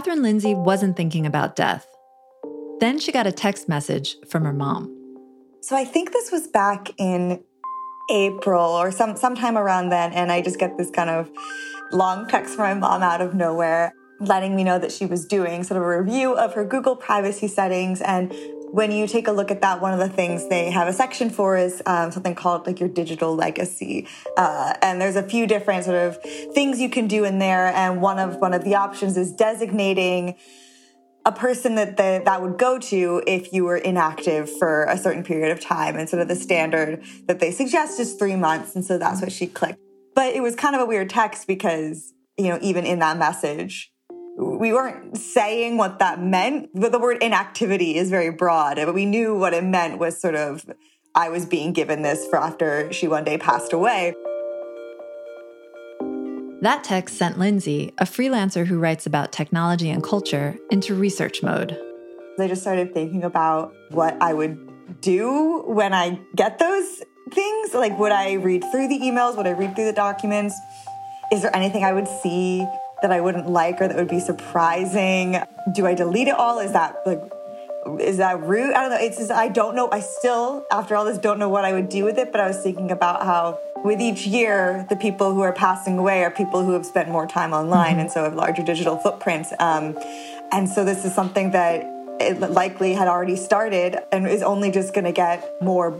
Catherine Lindsay wasn't thinking about death. Then she got a text message from her mom. So I think this was back in April or some sometime around then, and I just get this kind of long text from my mom out of nowhere, letting me know that she was doing sort of a review of her Google privacy settings and when you take a look at that, one of the things they have a section for is um, something called like your digital legacy, uh, and there's a few different sort of things you can do in there. And one of one of the options is designating a person that the, that would go to if you were inactive for a certain period of time. And sort of the standard that they suggest is three months, and so that's what she clicked. But it was kind of a weird text because you know even in that message we weren't saying what that meant, but the word inactivity is very broad. But we knew what it meant was sort of I was being given this for after she one day passed away. That text sent Lindsay, a freelancer who writes about technology and culture, into research mode. I just started thinking about what I would do when I get those things. Like, would I read through the emails? Would I read through the documents? Is there anything I would see that I wouldn't like or that would be surprising? Do I delete it all? Is that like is that rude? I don't know. It's just I don't know. I still, after all this, don't know what I would do with it. But I was thinking about how with each year, the people who are passing away are people who have spent more time online mm-hmm. and so have larger digital footprints. Um, and so this is something that it likely had already started and is only just going to get more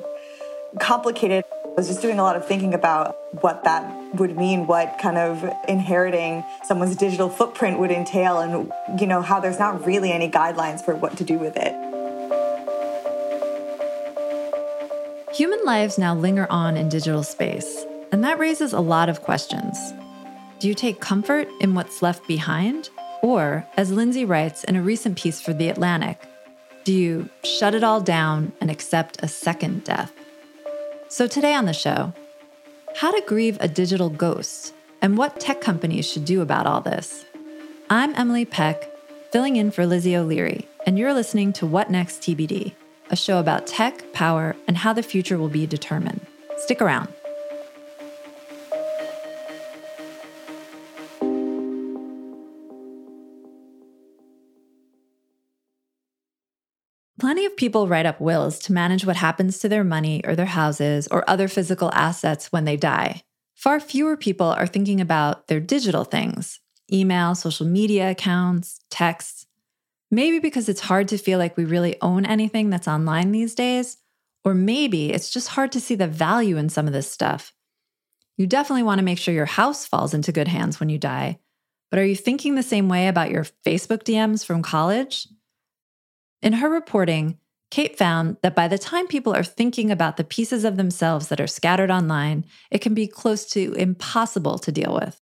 complicated. I was just doing a lot of thinking about what that would mean, what kind of inheriting someone's digital footprint would entail, and you know how there's not really any guidelines for what to do with it. Human lives now linger on in digital space, and that raises a lot of questions. Do you take comfort in what's left behind? Or, as Lindsay writes in a recent piece for The Atlantic, do you shut it all down and accept a second death? So, today on the show, how to grieve a digital ghost and what tech companies should do about all this. I'm Emily Peck, filling in for Lizzie O'Leary, and you're listening to What Next TBD, a show about tech, power, and how the future will be determined. Stick around. People write up wills to manage what happens to their money or their houses or other physical assets when they die. Far fewer people are thinking about their digital things email, social media accounts, texts. Maybe because it's hard to feel like we really own anything that's online these days, or maybe it's just hard to see the value in some of this stuff. You definitely want to make sure your house falls into good hands when you die. But are you thinking the same way about your Facebook DMs from college? In her reporting, Kate found that by the time people are thinking about the pieces of themselves that are scattered online, it can be close to impossible to deal with.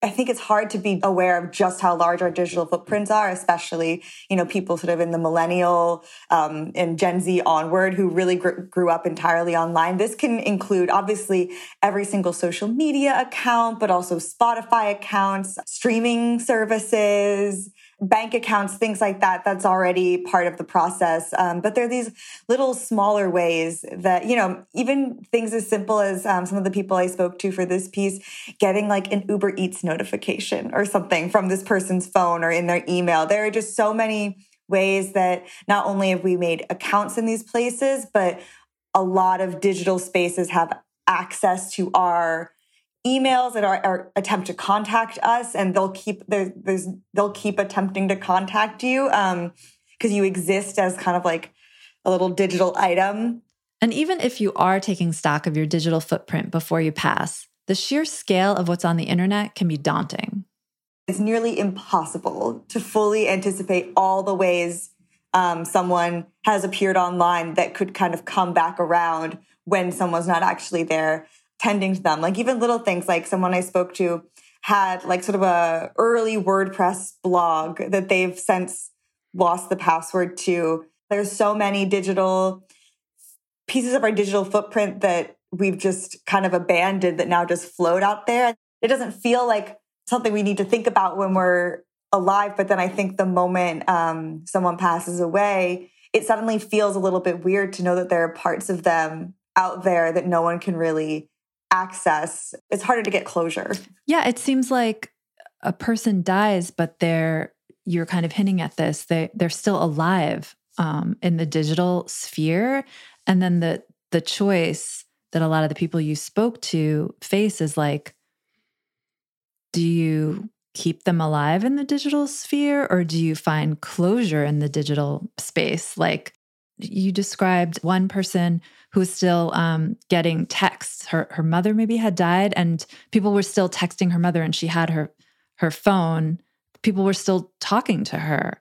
I think it's hard to be aware of just how large our digital footprints are, especially, you know, people sort of in the millennial um, and Gen Z onward who really gr- grew up entirely online. This can include obviously every single social media account, but also Spotify accounts, streaming services, bank accounts, things like that. That's already part of the process. Um, but there are these little smaller ways that, you know, even things as simple as um, some of the people I spoke to for this piece getting like an Uber Eats notification or something from this person's phone or in their email. There are just so many ways that not only have we made accounts in these places, but a lot of digital spaces have access to our emails that are, are, attempt to contact us and they'll keep there's, there's they'll keep attempting to contact you um because you exist as kind of like a little digital item. And even if you are taking stock of your digital footprint before you pass the sheer scale of what's on the internet can be daunting. It's nearly impossible to fully anticipate all the ways um, someone has appeared online that could kind of come back around when someone's not actually there tending to them. Like even little things like someone I spoke to had like sort of a early WordPress blog that they've since lost the password to. There's so many digital pieces of our digital footprint that we've just kind of abandoned that now just float out there. It doesn't feel like something we need to think about when we're alive, but then I think the moment um, someone passes away, it suddenly feels a little bit weird to know that there are parts of them out there that no one can really access, it's harder to get closure. Yeah, it seems like a person dies, but they're you're kind of hinting at this. They they're still alive um, in the digital sphere, and then the the choice that a lot of the people you spoke to face is like, do you keep them alive in the digital sphere, or do you find closure in the digital space? Like you described one person who was still um, getting texts. Her her mother maybe had died, and people were still texting her mother, and she had her her phone. People were still talking to her.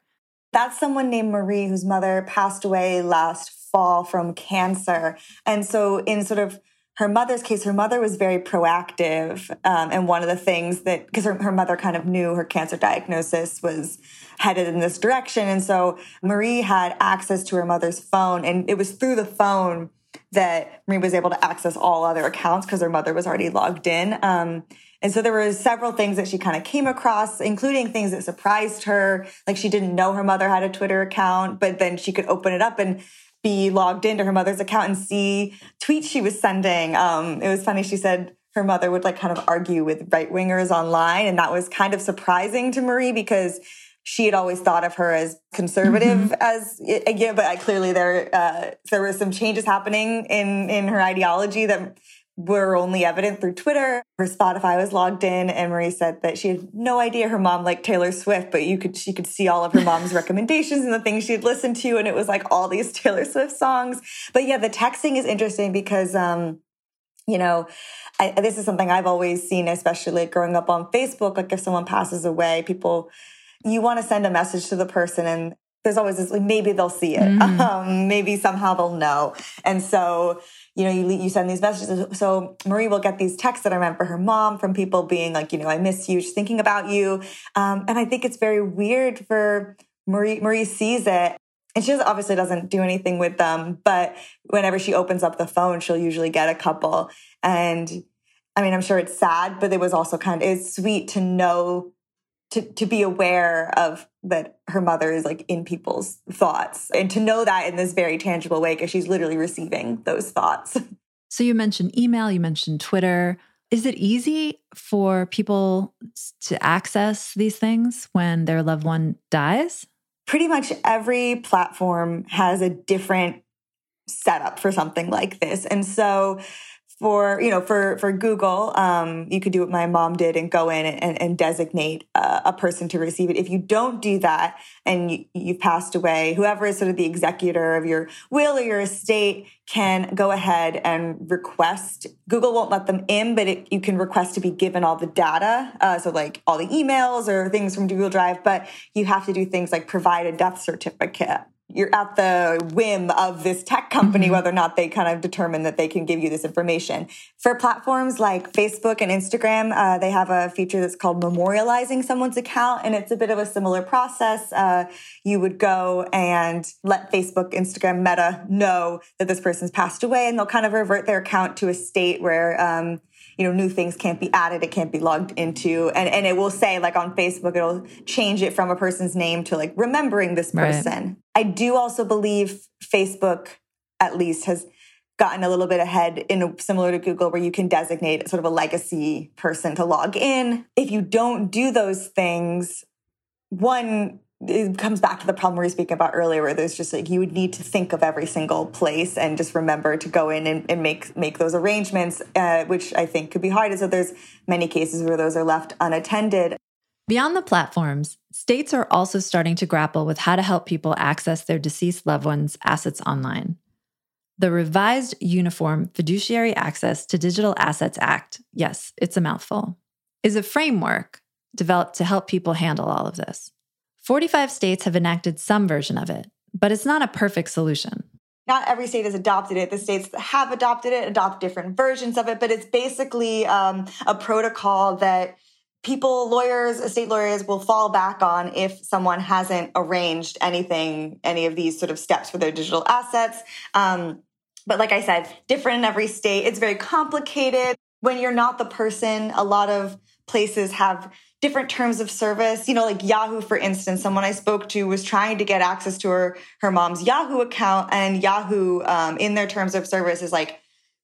That's someone named Marie, whose mother passed away last fall from cancer, and so in sort of her mother's case, her mother was very proactive. Um, and one of the things that, because her, her mother kind of knew her cancer diagnosis was headed in this direction. And so Marie had access to her mother's phone. And it was through the phone that Marie was able to access all other accounts because her mother was already logged in. Um, and so there were several things that she kind of came across, including things that surprised her. Like she didn't know her mother had a Twitter account, but then she could open it up and be logged into her mother's account and see tweets she was sending. Um, it was funny. She said her mother would like kind of argue with right wingers online. And that was kind of surprising to Marie because she had always thought of her as conservative mm-hmm. as yeah, but clearly there uh, there were some changes happening in in her ideology that were only evident through Twitter. Her Spotify was logged in, and Marie said that she had no idea her mom liked Taylor Swift, but you could she could see all of her mom's recommendations and the things she had listened to, and it was like all these Taylor Swift songs. But yeah, the texting is interesting because um, you know, I, this is something I've always seen, especially like growing up on Facebook. Like if someone passes away, people you want to send a message to the person and there's always this like maybe they'll see it mm. um, maybe somehow they'll know and so you know, you, you send these messages. So Marie will get these texts that are meant for her mom from people being like, you know, I miss you, just thinking about you. Um, and I think it's very weird for Marie, Marie sees it and she obviously doesn't do anything with them, but whenever she opens up the phone, she'll usually get a couple. And I mean, I'm sure it's sad, but it was also kind of, it's sweet to know to to be aware of that her mother is like in people's thoughts and to know that in this very tangible way because she's literally receiving those thoughts. So you mentioned email, you mentioned Twitter. Is it easy for people to access these things when their loved one dies? Pretty much every platform has a different setup for something like this. And so for you know for for google um, you could do what my mom did and go in and, and designate uh, a person to receive it. If you don't do that and you, you've passed away whoever is sort of the executor of your will or your estate can go ahead and request google won't let them in but it, you can request to be given all the data uh, so like all the emails or things from google drive but you have to do things like provide a death certificate you're at the whim of this tech company mm-hmm. whether or not they kind of determine that they can give you this information for platforms like facebook and instagram uh, they have a feature that's called memorializing someone's account and it's a bit of a similar process uh, you would go and let facebook instagram meta know that this person's passed away and they'll kind of revert their account to a state where um, you know, new things can't be added, it can't be logged into. And, and it will say, like on Facebook, it'll change it from a person's name to like remembering this person. Right. I do also believe Facebook, at least, has gotten a little bit ahead in a, similar to Google, where you can designate sort of a legacy person to log in. If you don't do those things, one, it comes back to the problem we were speaking about earlier where there's just like you would need to think of every single place and just remember to go in and, and make make those arrangements uh, which i think could be hard. And so there's many cases where those are left unattended. Beyond the platforms states are also starting to grapple with how to help people access their deceased loved ones assets online. The revised uniform fiduciary access to digital assets act yes it's a mouthful is a framework developed to help people handle all of this 45 states have enacted some version of it, but it's not a perfect solution. Not every state has adopted it. The states that have adopted it adopt different versions of it, but it's basically um, a protocol that people, lawyers, estate lawyers will fall back on if someone hasn't arranged anything, any of these sort of steps for their digital assets. Um, but like I said, different in every state. It's very complicated. When you're not the person, a lot of places have different terms of service. You know, like Yahoo, for instance, someone I spoke to was trying to get access to her her mom's Yahoo account, and Yahoo, um, in their terms of service, is like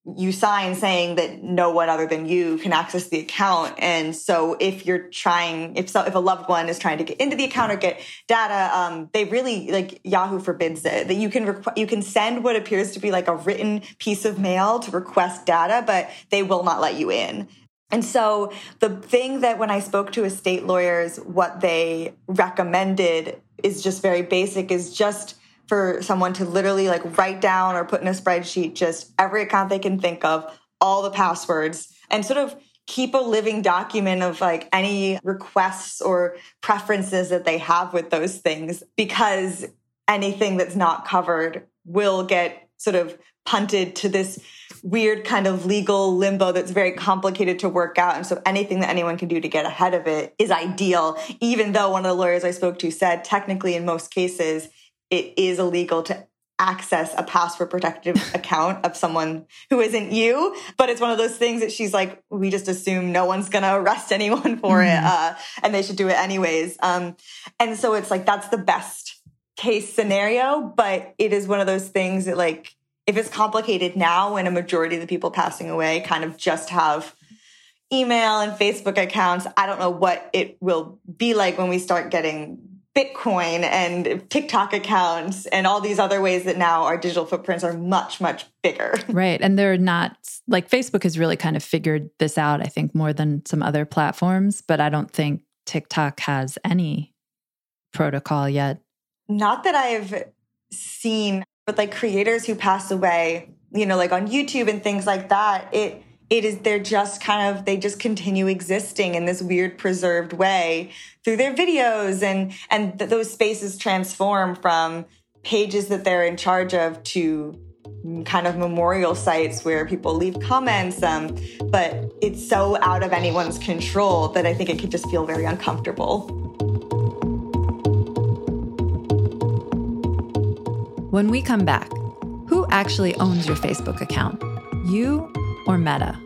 you sign saying that no one other than you can access the account. And so if you're trying, if so, if a loved one is trying to get into the account or get data, um, they really like Yahoo forbids it that you can requ- you can send what appears to be like a written piece of mail to request data, but they will not let you in. And so the thing that when I spoke to estate lawyers, what they recommended is just very basic is just for someone to literally like write down or put in a spreadsheet just every account they can think of, all the passwords, and sort of keep a living document of like any requests or preferences that they have with those things because anything that's not covered will get sort of punted to this weird kind of legal limbo that's very complicated to work out. And so anything that anyone can do to get ahead of it is ideal, even though one of the lawyers I spoke to said technically in most cases, it is illegal to access a password protected account of someone who isn't you. But it's one of those things that she's like, we just assume no one's going to arrest anyone for mm-hmm. it. Uh, and they should do it anyways. Um, and so it's like, that's the best case scenario. But it is one of those things that like, if it's complicated now when a majority of the people passing away kind of just have email and Facebook accounts, I don't know what it will be like when we start getting Bitcoin and TikTok accounts and all these other ways that now our digital footprints are much, much bigger. Right. And they're not like Facebook has really kind of figured this out, I think, more than some other platforms, but I don't think TikTok has any protocol yet. Not that I've seen, but like creators who pass away, you know, like on YouTube and things like that, it it is they're just kind of they just continue existing in this weird preserved way through their videos and and th- those spaces transform from pages that they're in charge of to kind of memorial sites where people leave comments um, but it's so out of anyone's control that i think it could just feel very uncomfortable when we come back who actually owns your facebook account you or Meta.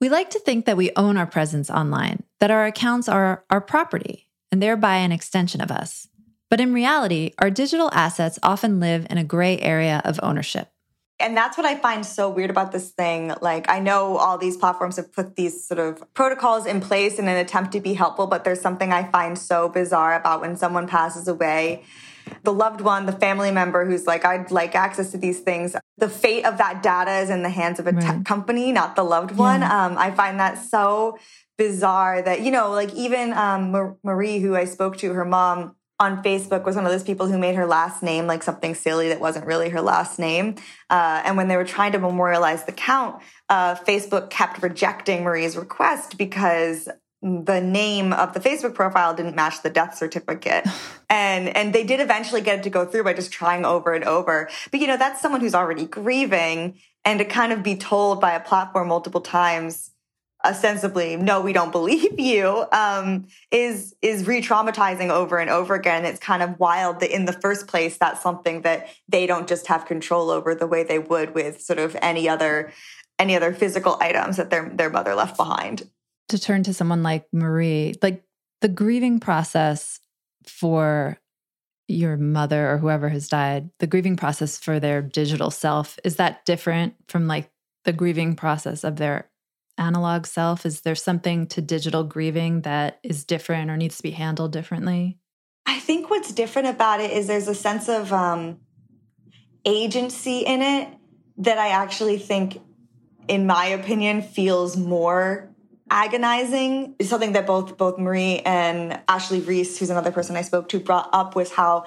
We like to think that we own our presence online, that our accounts are our property, and thereby an extension of us. But in reality, our digital assets often live in a gray area of ownership. And that's what I find so weird about this thing. Like, I know all these platforms have put these sort of protocols in place in an attempt to be helpful, but there's something I find so bizarre about when someone passes away the loved one, the family member who's like, I'd like access to these things. The fate of that data is in the hands of a right. tech company, not the loved one. Yeah. Um, I find that so bizarre that, you know, like even um, Marie, who I spoke to, her mom on Facebook was one of those people who made her last name like something silly that wasn't really her last name. Uh, and when they were trying to memorialize the count, uh, Facebook kept rejecting Marie's request because the name of the Facebook profile didn't match the death certificate. and and they did eventually get it to go through by just trying over and over. But you know, that's someone who's already grieving and to kind of be told by a platform multiple times ostensibly no we don't believe you um, is is re-traumatizing over and over again. It's kind of wild that in the first place that's something that they don't just have control over the way they would with sort of any other any other physical items that their their mother left behind. To turn to someone like Marie, like the grieving process for your mother or whoever has died, the grieving process for their digital self, is that different from like the grieving process of their analog self? Is there something to digital grieving that is different or needs to be handled differently? I think what's different about it is there's a sense of um, agency in it that I actually think, in my opinion, feels more agonizing is something that both both Marie and Ashley Reese, who's another person I spoke to, brought up was how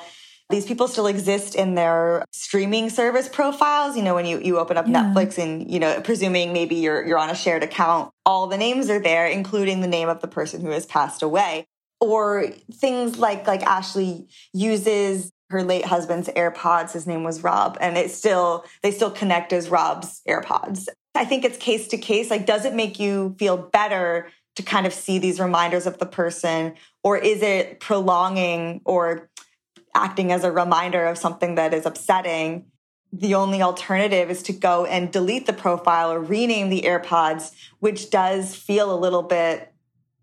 these people still exist in their streaming service profiles. You know, when you, you open up yeah. Netflix and, you know, presuming maybe you're you're on a shared account, all the names are there, including the name of the person who has passed away. Or things like like Ashley uses her late husband's AirPods. His name was Rob, and it's still they still connect as Rob's AirPods. I think it's case to case. Like, does it make you feel better to kind of see these reminders of the person, or is it prolonging or acting as a reminder of something that is upsetting? The only alternative is to go and delete the profile or rename the AirPods, which does feel a little bit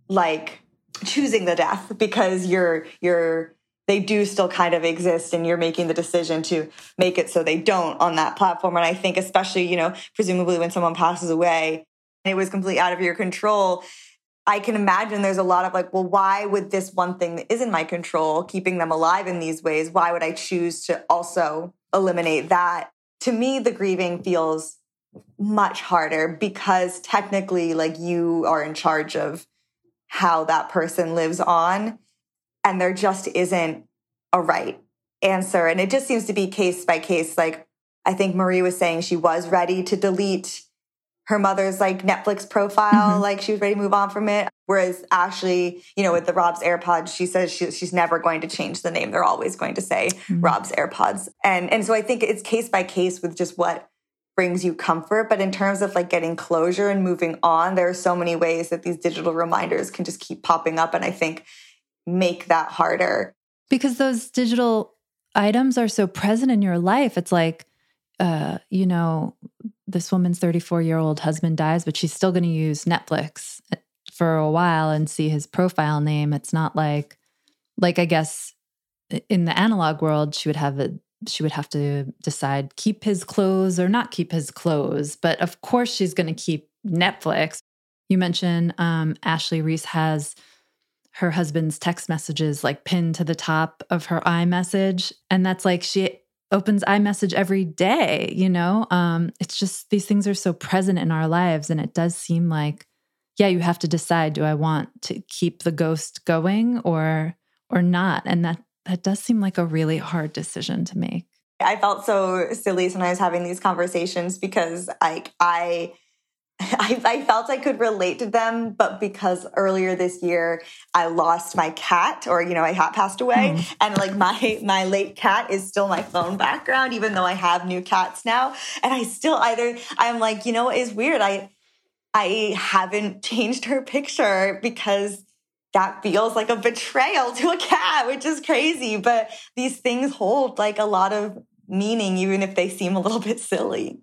like choosing the death because you're you're they do still kind of exist and you're making the decision to make it so they don't on that platform. And I think especially, you know, presumably when someone passes away and it was completely out of your control, I can imagine there's a lot of like, well, why would this one thing that is in my control, keeping them alive in these ways, why would I choose to also eliminate that? To me, the grieving feels much harder because technically, like, you are in charge of how that person lives on and there just isn't a right answer. And it just seems to be case by case. Like I think Marie was saying she was ready to delete her mother's like Netflix profile, mm-hmm. like she was ready to move on from it. Whereas Ashley, you know, with the Rob's AirPods, she says she, she's never going to change the name. They're always going to say mm-hmm. Rob's AirPods. And and so I think it's case by case with just what brings you comfort. But in terms of like getting closure and moving on, there are so many ways that these digital reminders can just keep popping up. And I think make that harder. Because those digital items are so present in your life. It's like, uh, you know, this woman's 34 year old husband dies, but she's still going to use Netflix for a while and see his profile name. It's not like, like, I guess in the analog world, she would have a, she would have to decide keep his clothes or not keep his clothes. But of course, she's going to keep Netflix. You mentioned um, Ashley Reese has her husband's text messages like pinned to the top of her iMessage. And that's like she opens iMessage every day, you know? Um, it's just these things are so present in our lives. And it does seem like, yeah, you have to decide do I want to keep the ghost going or or not? And that that does seem like a really hard decision to make. I felt so silly when I was having these conversations because like I I, I, felt I could relate to them, but because earlier this year I lost my cat, or you know, my cat passed away, mm. and like my my late cat is still my phone background, even though I have new cats now, and I still either I'm like, you know, it's weird. I I haven't changed her picture because that feels like a betrayal to a cat, which is crazy. But these things hold like a lot of meaning, even if they seem a little bit silly.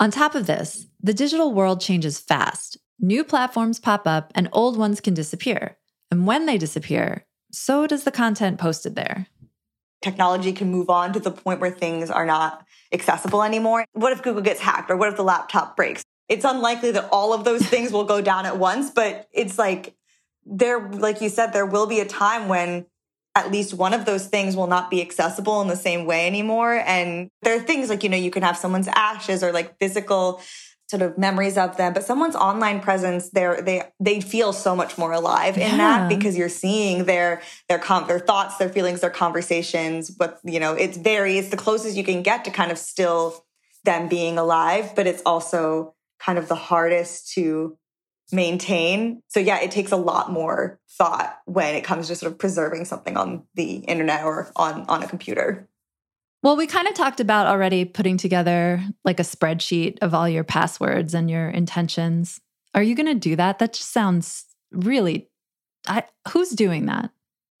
On top of this, the digital world changes fast. New platforms pop up and old ones can disappear. And when they disappear, so does the content posted there. Technology can move on to the point where things are not accessible anymore. What if Google gets hacked or what if the laptop breaks? It's unlikely that all of those things will go down at once, but it's like there, like you said, there will be a time when at least one of those things will not be accessible in the same way anymore. And there are things like, you know, you can have someone's ashes or like physical sort of memories of them, but someone's online presence, they're, they, they feel so much more alive yeah. in that because you're seeing their, their, com- their thoughts, their feelings, their conversations. But, you know, it's very, it's the closest you can get to kind of still them being alive, but it's also kind of the hardest to maintain. So yeah, it takes a lot more thought when it comes to sort of preserving something on the internet or on on a computer. Well, we kind of talked about already putting together like a spreadsheet of all your passwords and your intentions. Are you going to do that? That just sounds really I, who's doing that?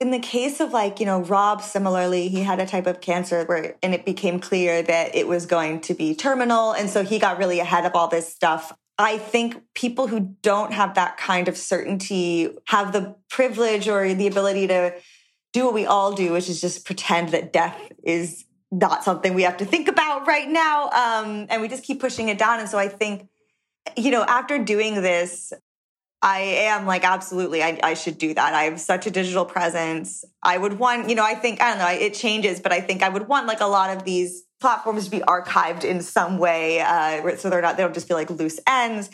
In the case of like, you know, Rob similarly, he had a type of cancer where and it became clear that it was going to be terminal and so he got really ahead of all this stuff I think people who don't have that kind of certainty have the privilege or the ability to do what we all do, which is just pretend that death is not something we have to think about right now. Um, and we just keep pushing it down. And so I think, you know, after doing this, I am like, absolutely, I, I, should do that. I have such a digital presence. I would want, you know, I think, I don't know, it changes, but I think I would want like a lot of these platforms to be archived in some way, uh, so they're not they don't just feel like loose ends.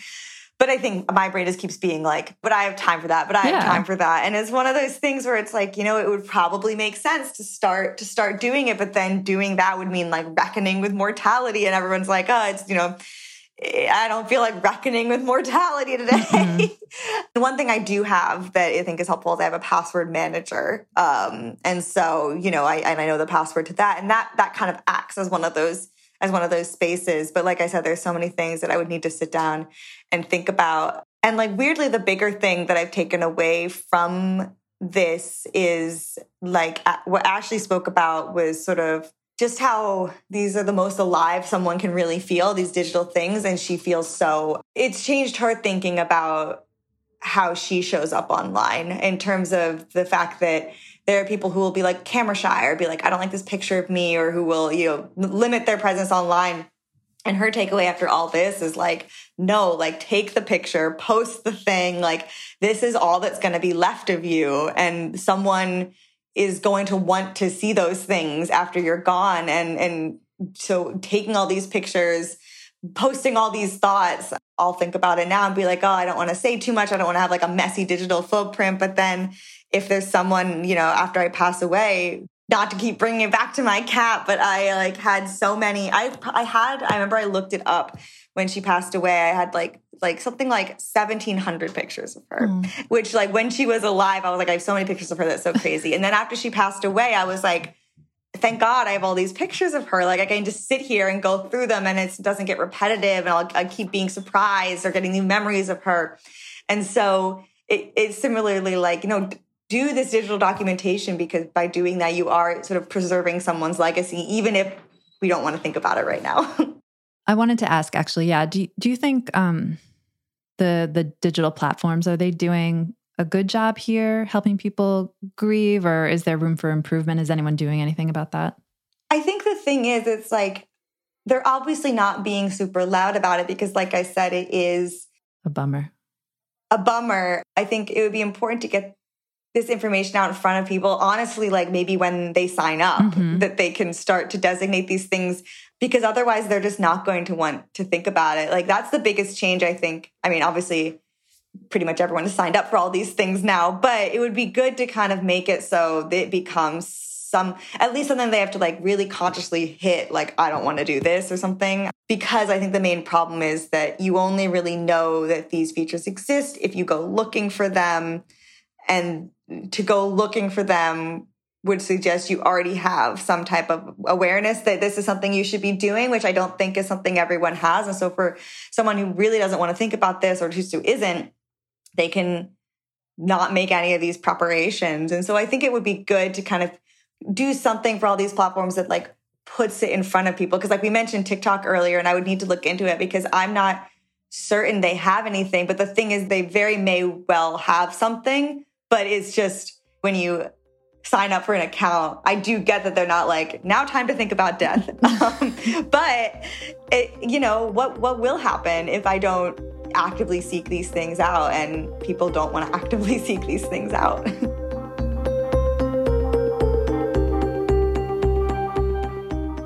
But I think my brain just keeps being like, but I have time for that, but I yeah. have time for that. And it's one of those things where it's like, you know, it would probably make sense to start to start doing it, but then doing that would mean like reckoning with mortality. And everyone's like, oh, it's, you know, I don't feel like reckoning with mortality today. Mm-hmm. One thing I do have that I think is helpful is I have a password manager. Um, and so, you know, I, and I know the password to that. And that, that kind of acts as one of those, as one of those spaces. But like I said, there's so many things that I would need to sit down and think about. And like weirdly, the bigger thing that I've taken away from this is like what Ashley spoke about was sort of just how these are the most alive someone can really feel these digital things and she feels so it's changed her thinking about how she shows up online in terms of the fact that there are people who will be like camera shy or be like, I don't like this picture of me, or who will, you know, limit their presence online. And her takeaway after all this is like, no, like take the picture, post the thing. Like, this is all that's going to be left of you. And someone is going to want to see those things after you're gone. And, and so taking all these pictures, posting all these thoughts, I'll think about it now and be like, oh, I don't want to say too much. I don't want to have like a messy digital footprint. But then if there's someone, you know, after I pass away, not to keep bringing it back to my cat, but I like had so many. I I had. I remember I looked it up when she passed away. I had like like something like 1700 pictures of her mm. which like when she was alive i was like i have so many pictures of her that's so crazy and then after she passed away i was like thank God I have all these pictures of her. Like I can just sit here and go through them and it doesn't get repetitive and I'll, I keep being surprised or getting new memories of her. And so it, it's similarly like, you know, do this digital documentation because by doing that, you are sort of preserving someone's legacy, even if we don't want to think about it right now. I wanted to ask actually, yeah, do, do you think um, the the digital platforms are they doing a good job here helping people grieve or is there room for improvement? Is anyone doing anything about that? I think the thing is, it's like they're obviously not being super loud about it because, like I said, it is a bummer. A bummer. I think it would be important to get this information out in front of people. Honestly, like maybe when they sign up, mm-hmm. that they can start to designate these things because otherwise they're just not going to want to think about it. Like that's the biggest change, I think. I mean, obviously, pretty much everyone has signed up for all these things now, but it would be good to kind of make it so that it becomes some, at least something they have to like really consciously hit, like, I don't want to do this or something. Because I think the main problem is that you only really know that these features exist if you go looking for them. And to go looking for them would suggest you already have some type of awareness that this is something you should be doing, which I don't think is something everyone has. And so for someone who really doesn't want to think about this or just who isn't, they can not make any of these preparations. And so I think it would be good to kind of do something for all these platforms that like puts it in front of people. Cause like we mentioned TikTok earlier, and I would need to look into it because I'm not certain they have anything. But the thing is, they very may well have something, but it's just when you sign up for an account, I do get that they're not like now time to think about death. um, but it, you know what what will happen if I don't actively seek these things out, and people don't want to actively seek these things out.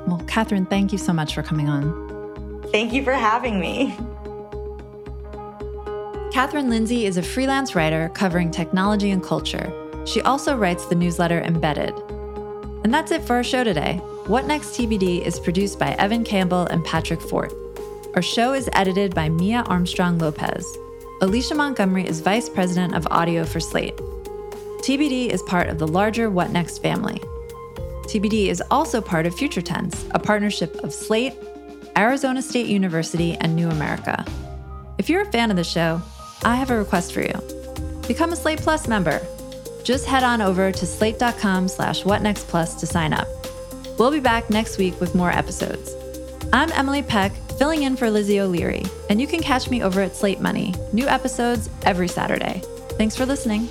well, Catherine, thank you so much for coming on. Thank you for having me. Catherine Lindsay is a freelance writer covering technology and culture. She also writes the newsletter Embedded. And that's it for our show today. What Next TBD is produced by Evan Campbell and Patrick Fort. Our show is edited by Mia Armstrong Lopez. Alicia Montgomery is Vice President of Audio for Slate. TBD is part of the larger What Next family. TBD is also part of Future Tense, a partnership of Slate, Arizona State University, and New America. If you're a fan of the show, I have a request for you. Become a Slate Plus member. Just head on over to slate.com slash whatnextplus to sign up. We'll be back next week with more episodes. I'm Emily Peck, filling in for Lizzie O'Leary, and you can catch me over at Slate Money, new episodes every Saturday. Thanks for listening.